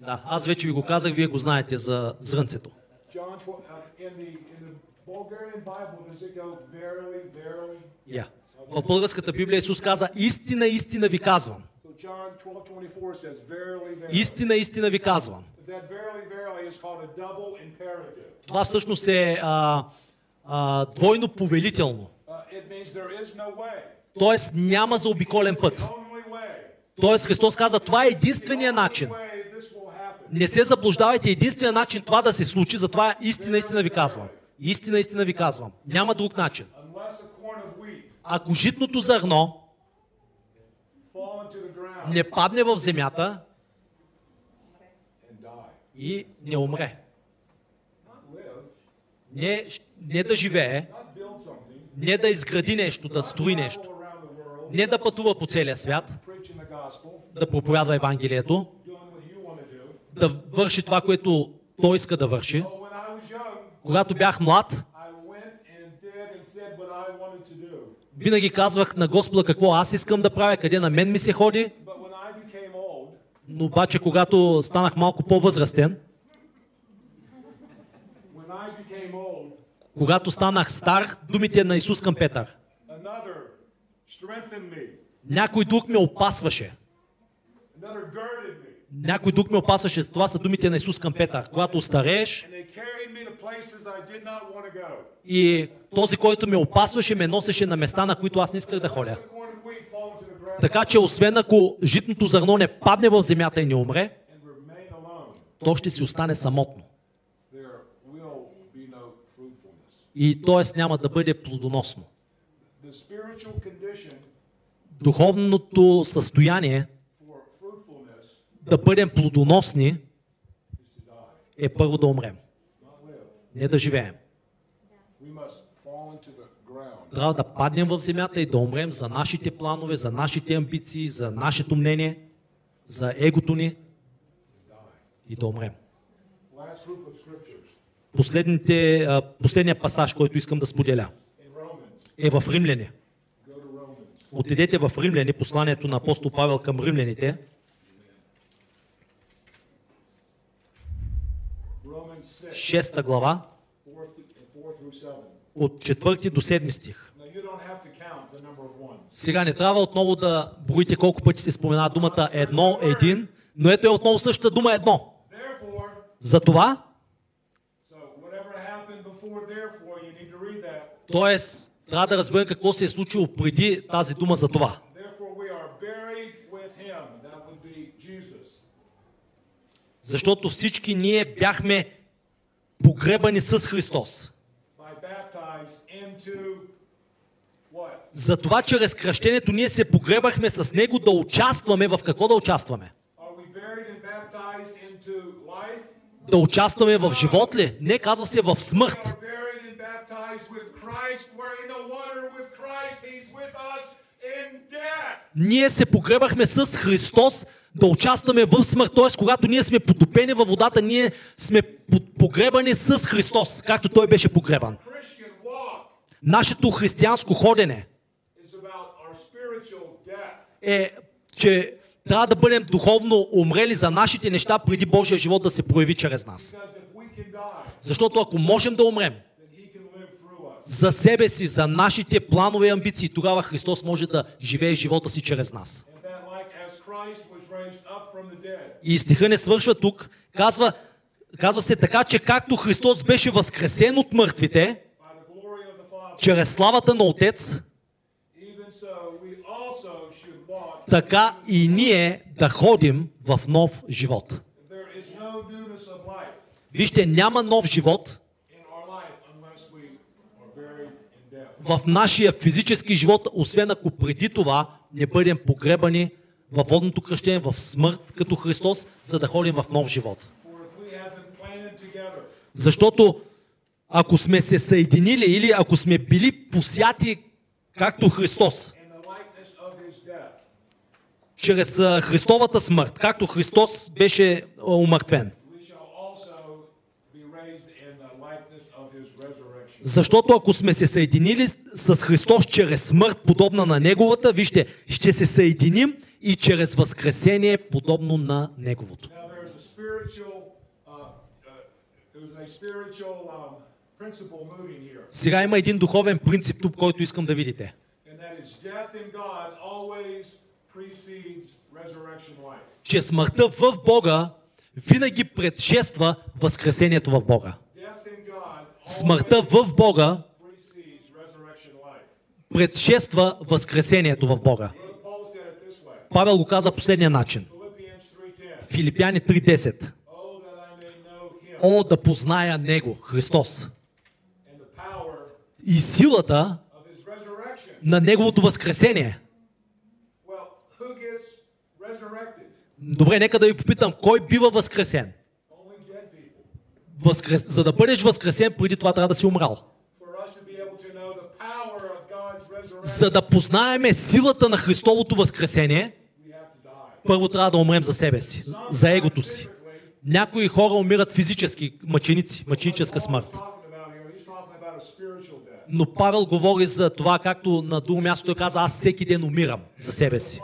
Да, аз вече ви го казах, вие го знаете за зрънцето. John 12, in the, in the Bulgarian Bible, does it go verily, verily? Yeah. В българската Библия Исус каза, истина, истина ви казвам. So John 12, 24 says verily, verily. Истина, истина ви казвам. Това всъщност е а, а, двойно повелително. Тоест няма заобиколен път. Тоест Христос каза, това е единствения начин. Не се заблуждавайте, единствения начин това да се случи, затова истина, истина ви казвам. Истина, истина ви казвам. Няма друг начин. Ако житното зърно не падне в земята и не умре, не, не да живее, не да изгради нещо, да строи нещо, не да пътува по целия свят, да проповядва Евангелието, да върши това, което той иска да върши. Когато бях млад, винаги казвах на Господа какво аз искам да правя, къде на мен ми се ходи, но обаче когато станах малко по-възрастен, когато станах стар, думите на Исус към Петър. Някой друг ме опасваше. Някой друг ме опасваше. Това са думите на Исус към Петър. Когато старееш and they carried me to places I did not want to go. и този, който ме опасваше, ме носеше на места, на които аз не исках да ходя. Така че, освен ако житното зърно не падне в земята и не умре, то ще си остане самотно. И т.е. няма да бъде плодоносно. Духовното състояние да бъдем плодоносни е първо да умрем, не да живеем. Трябва да паднем в земята и да умрем за нашите планове, за нашите амбиции, за нашето мнение, за егото ни и да умрем. Последните, последния пасаж, който искам да споделя, е в Римляни. Romans. Отидете в Римляни, посланието на апостол Павел към римляните, Romans 6, 6 глава, 4, th- 4 through 7. от 4 до 7 стих. Сега не трябва отново да броите колко пъти се спомена думата едно, един, Но ето е отново същата дума едно. Затова, т.е. трябва да разберем какво се е случило преди тази дума за това. Защото всички ние бяхме погребани с Христос. What? Затова чрез кръщението ние се погребахме с Него да участваме в какво да участваме? Да участваме в живот ли? Не, казва се в смърт. Ние се погребахме с Христос да участваме в смърт. Т.е. когато ние сме потопени във водата, ние сме по- погребани с Христос, както Той беше погребан. Нашето християнско ходене е, че трябва да бъдем духовно умрели за нашите неща преди Божия живот да се прояви чрез нас. Защото ако можем да умрем за себе си, за нашите планове и амбиции, тогава Христос може да живее живота си чрез нас. И стиха не свършва тук. Казва, казва се така, че както Христос беше възкресен от мъртвите, чрез славата на Отец, така и ние да ходим в нов живот. Вижте, няма нов живот в нашия физически живот, освен ако преди това не бъдем погребани във водното кръщение, в смърт като Христос, за да ходим в нов живот. Защото ако сме се съединили или ако сме били посяти както Христос, чрез Христовата смърт, както Христос беше умъртвен. Защото ако сме се съединили с Христос чрез смърт, подобна на Неговата, вижте, ще се съединим и чрез възкресение, подобно на Неговото. Uh, uh, um, Сега има един духовен принцип тук, който искам да видите. Че смъртта в Бога винаги предшества възкресението в Бога. Смъртта в Бога предшества възкресението в Бога. Павел го каза последния начин. Филипяни 3.10 О, да позная Него, Христос. И силата на Неговото възкресение. Добре, нека да ви попитам, кой бива възкресен? Възкрес... За да бъдеш възкресен, преди това трябва да си умрал. За да познаеме силата на Христовото възкресение, първо трябва да умрем за себе си, за егото си. Някои хора умират физически, мъченици, мъченическа смърт. Но Павел говори за това, както на друго място той каза, аз всеки ден умирам за себе си.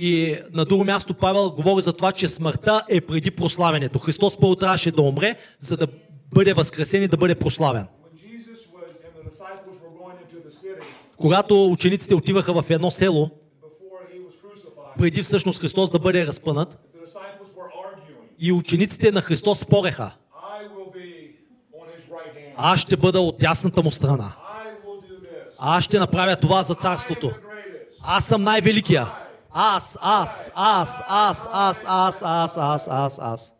И на друго място Павел говори за това, че смъртта е преди прославянето. Христос първо трябваше да умре, за да бъде възкресен и да бъде прославен. Когато учениците отиваха в едно село, преди всъщност Христос да бъде разпънат, и учениците на Христос спореха. Аз ще бъда от ясната му страна. Аз ще направя това за царството. Аз съм най-великия. Аз, аз, аз, аз, аз, аз, аз, аз, аз, аз.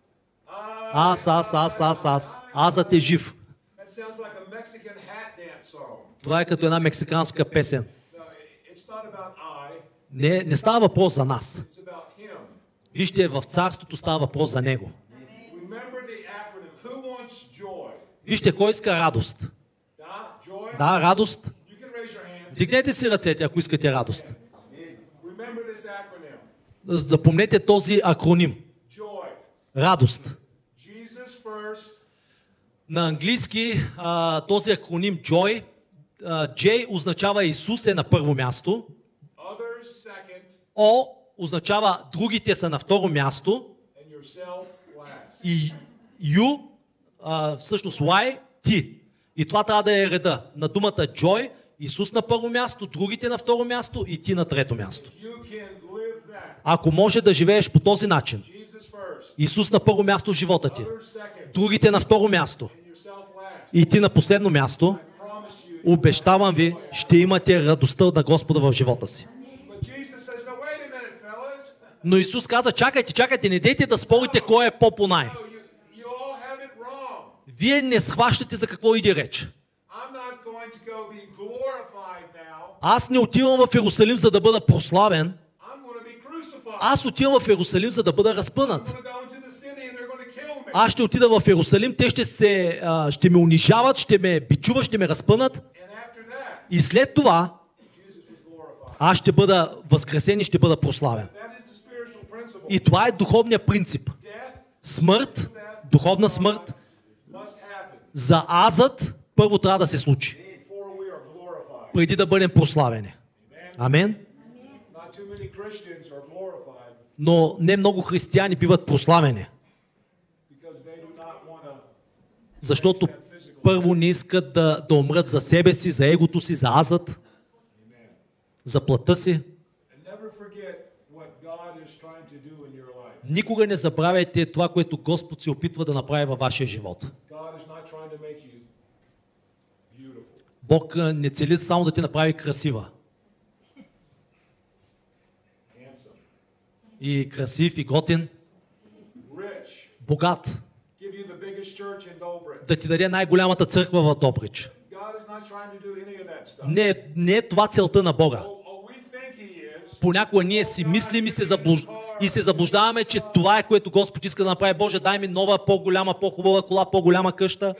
Аз, аз, аз, аз, аз. Аз за те жив. Това е като една мексиканска песен. Не, не става въпрос за нас. Вижте, в царството става въпрос за него. Вижте, кой иска радост? Да, радост. Дигнете си ръцете, ако искате радост. Запомнете този акроним. Радост. На английски а, този акроним JOY, а, J означава Исус е на първо място, О означава другите са на второ място и а, всъщност Y, ти. И това трябва да е реда. На думата Joy Исус на първо място, другите на второ място и ти на трето място. Ако може да живееш по този начин, Исус на първо място в живота ти, second, другите на второ място. И ти на последно място, обещавам ви, ще имате радостта на Господа в живота си. Но Исус каза, чакайте, чакайте, не дейте да спорите кой е по-понай. Вие не схващате за какво иде реч. Аз не отивам в Иерусалим, за да бъда прославен. Аз отивам в Иерусалим, за да бъда разпънат. Аз ще отида в Иерусалим, те ще, се, ще ме унижават, ще ме бичуват, ще ме разпънат. И след това аз ще бъда възкресен и ще бъда прославен. И това е духовният принцип. Смърт, духовна смърт, за азът първо трябва да се случи, преди да бъдем прославени. Амен. Но не много християни биват прославени, защото първо не искат да, да умрат за себе си, за егото си, за азът, за плътта си. Никога не забравяйте това, което Господ се опитва да направи във вашия живот. Бог не цели само да ти направи красива. И красив, и готин, богат. Да ти даде най-голямата църква в Добрич. Не, не е това целта на Бога. Oh, oh. Понякога ние си мислим и се, заблуж... и се заблуждаваме, че това е което Господ иска да направи. Боже, дай ми нова, по-голяма, по-хубава кола, по-голяма къща.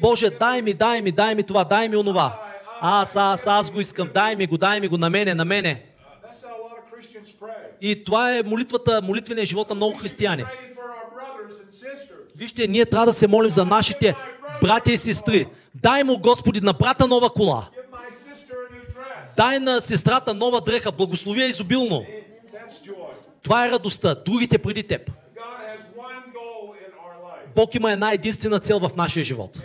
Боже, дай ми, дай ми, дай ми това, дай ми онова. Аз, аз, аз го искам, дай ми го, дай ми го, на мене, на мене. И това е молитвата, молитвения живот на много християни. Вижте, ние трябва да се молим за нашите братя и сестри. Дай му, Господи, на брата нова кола. Дай на сестрата нова дреха, благослови я изобилно. Това е радостта. Другите преди теб. Бог има една единствена цел в нашия живот.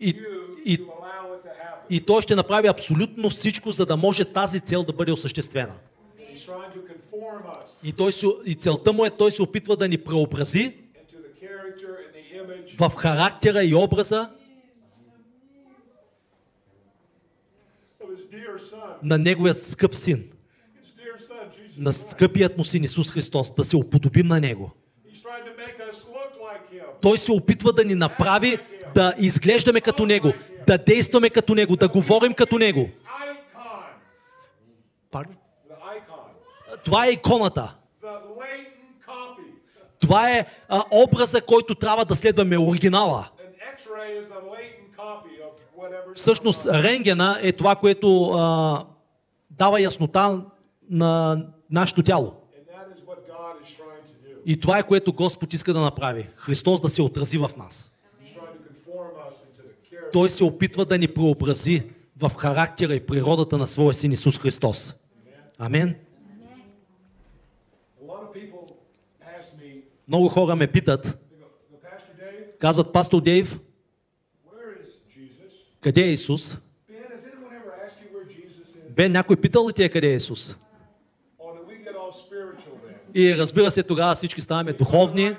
И- и-. И Той ще направи абсолютно всичко, за да може тази цел да бъде осъществена. И, той се, и целта му е, той се опитва да ни преобрази в характера и образа на Неговия скъп син, на скъпият му син Исус Христос, да се уподобим на Него. Той се опитва да ни направи да изглеждаме като Него, да действаме като Него, да говорим като Него. Това е иконата. Това е а, образа, който трябва да следваме, оригинала. Всъщност, рентгена е това, което а, дава яснота на нашето тяло. И това е което Господ иска да направи. Христос да се отрази в нас. Той се опитва да ни преобрази в характера и природата на своя син Исус Христос. Амен. Много хора ме питат, they go, "The Pastor Dave, казват, пастор Дейв, къде е Исус? Бе, някой питал ли ти е къде е Исус? И разбира се, тогава всички ставаме духовни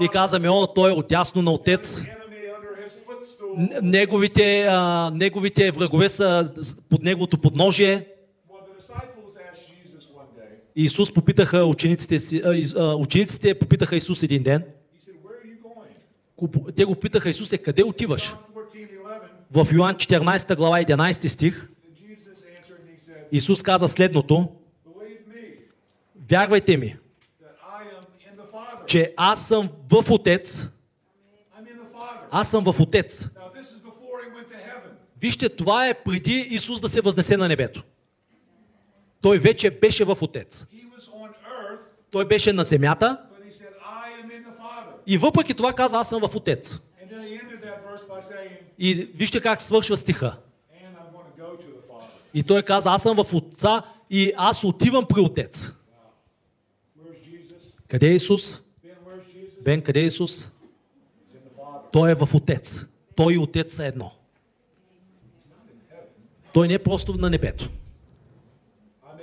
и казваме, о, той е отясно на Отец. Неговите, а, неговите врагове са под неговото подножие. Исус попитаха учениците си, а, учениците попитаха Исус един ден. Те го питаха, Исусе, къде отиваш? John 14, 11. В Йоан 14 глава 11 стих Исус каза следното. Вярвайте ми, че аз съм в Отец. Аз съм в Отец. Вижте, това е преди Исус да се възнесе на небето. Той вече беше в Отец. Той беше на земята и въпреки това каза, аз съм в Отец. И вижте как свършва стиха. И той каза, аз съм в Отца и аз отивам при Отец. Къде е Исус? Бен, къде е Исус? Той е в Отец. Той и Отец са едно. Той не е просто на небето. Uh.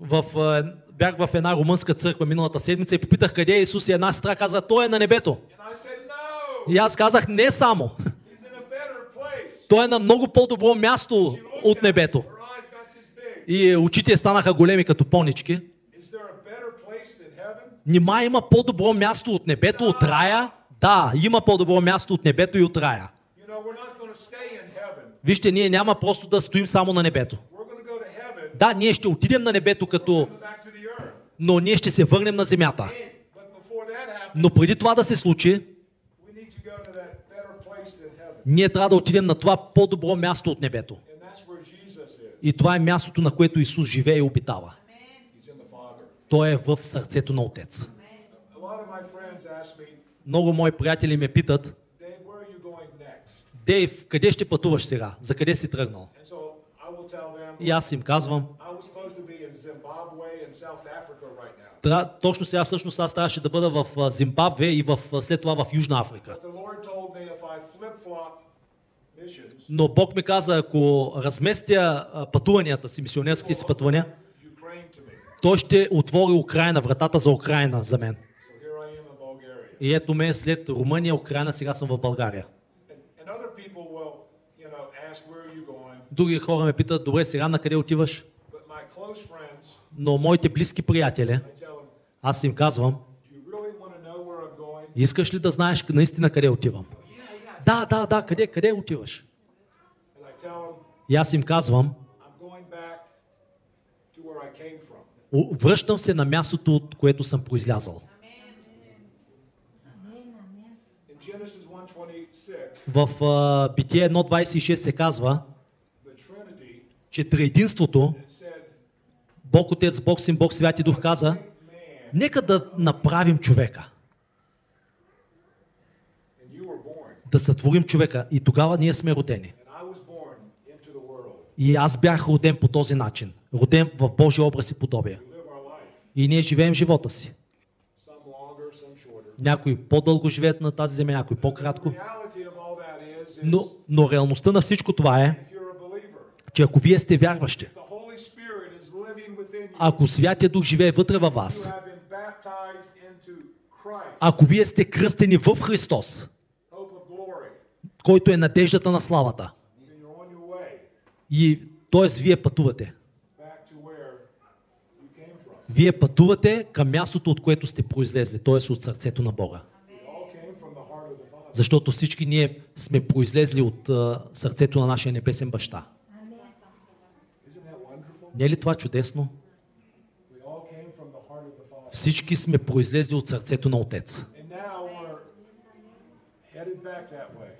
В, а, бях в една румънска църква миналата седмица и попитах къде е Исус и една сестра каза, Той е на небето. And I said, "No, И аз казах, не само. he's in a better place." Той е на много по-добро място от небето. И очите станаха големи като понички. Нима има по-добро място от небето, от рая? Да, има по-добро място от небето и от рая. Вижте, ние няма просто да стоим само на небето. Да, ние ще отидем на небето като, но ние ще се върнем на земята. Но преди това да се случи, ние трябва да отидем на това по-добро място от небето. И това е мястото, на което Исус живее и обитава. Той е в сърцето на Отец. Много мои приятели ме питат? Дейв, къде ще пътуваш сега? За къде си тръгнал? И аз им казвам. Тра, точно сега всъщност аз трябваше да бъда в Зимбабве и в, след това в Южна Африка. Но Бог ми каза, ако разместя пътуванията си, мисионерските си пътувания, той ще отвори Украина, вратата за Украина за мен. И ето ме след Румъния, Украина, сега съм в България. Други хора ме питат, добре, сега на къде отиваш? Но моите близки приятели, аз им казвам, искаш ли да знаеш наистина къде отивам? Да, да, да, къде, къде отиваш? И аз им казвам, I'm going back to where I came from. «О, връщам се на мястото, от което съм произлязал. In Genesis 1:26, В а, Битие 1.26 се казва, че триединството, Бог Отец, Бог Син, Бог Святи Дух каза, нека да направим човека, да сътворим човека. И тогава ние сме родени. И аз бях роден по този начин. Роден в Божия образ и подобие. И ние живеем живота си. Някои по-дълго живеят на тази земя, някои по-кратко. Но, но реалността на всичко това е, че ако вие сте вярващи, ако Святия Дух живее вътре във вас, ако вие сте кръстени в Христос, който е надеждата на славата, и т.е. вие пътувате. Вие пътувате към мястото, от което сте произлезли, т.е. от сърцето на Бога. We all came from the heart of the Father. Защото всички ние сме произлезли от а, сърцето на нашия небесен баща. Не е ли това чудесно? Всички сме произлезли от сърцето на Отец.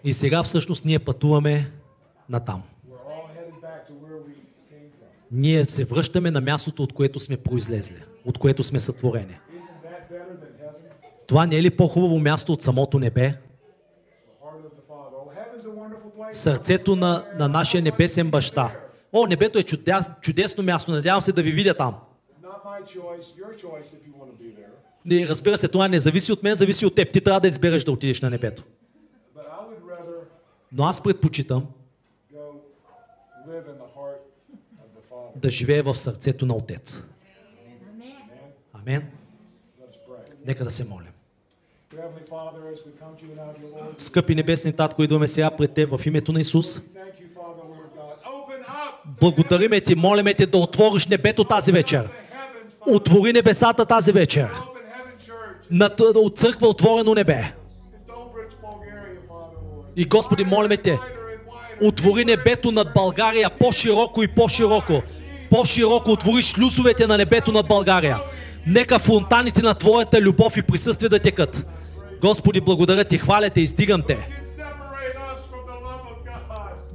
И сега всъщност ние пътуваме натам. Ние се връщаме на мястото, от което сме произлезли, от което сме сътворени. Това не е ли по-хубаво място от самото небе? Сърцето на, на нашия небесен баща. О, небето е чудес, чудесно място, надявам се да ви видя там. Не, разбира се, това не зависи от мен, зависи от теб. Ти трябва да избереш да отидеш на небето. Но аз предпочитам да живея в сърцето на Отец. Амен. Нека да се молим. Скъпи небесни татко, идваме сега пред Те в името на Исус. Благодариме Ти, молиме Те да отвориш небето тази вечер. Отвори небесата тази вечер. От църква отворено небе. И Господи, молиме Те, отвори небето над България по-широко и по-широко. По-широко отвори шлюзовете на небето над България. Нека фонтаните на Твоята любов и присъствие да текат. Господи, благодаря Ти, хваля Те, издигам Те.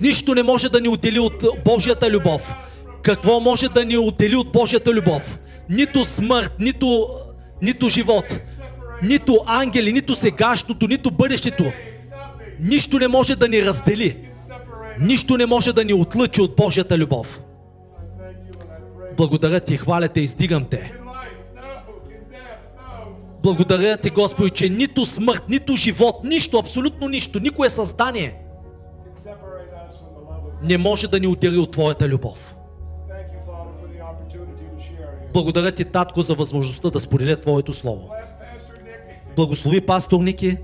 Нищо не може да ни отдели от Божията любов. Какво може да ни отдели от Божията любов? Нито смърт, нито, нито живот, нито ангели, нито сегашното, нито бъдещето. Нищо не може да ни раздели. Нищо не може да ни отлъчи от Божията любов. Благодаря ти, хваля те, издигам те. Благодаря ти, Господи, че нито смърт, нито живот, нищо, абсолютно нищо, никое създание не може да ни отдели от Твоята любов. Благодаря ти, Татко, за възможността да споделя Твоето Слово. Благослови пастор Ники,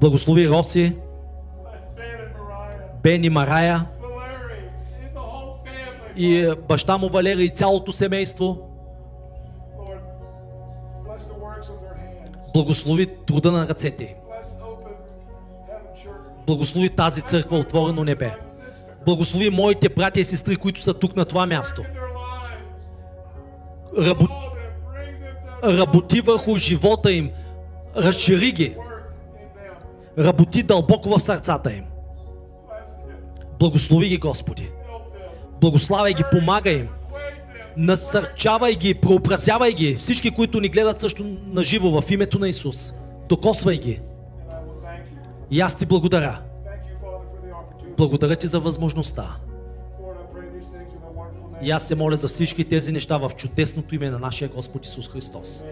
благослови Роси, Bless Ben and Mariah. Бен и Марая и баща му Валера и цялото семейство. Благослови труда на ръцете им. Благослови тази църква, отворено небе. Благослови моите братя и сестри, които са тук на това място. Рабо... Работи върху живота им. Разшири ги. Работи дълбоко в сърцата им. Благослови ги, Господи. Благославяй ги, помагай им. Насърчавай ги, преобразявай ги. Всички, които ни гледат също на живо в името на Исус. Докосвай ги. И аз ти благодаря. Благодаря ти за възможността. И аз се моля за всички тези неща в чудесното име на нашия Господ Исус Христос.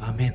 Амин.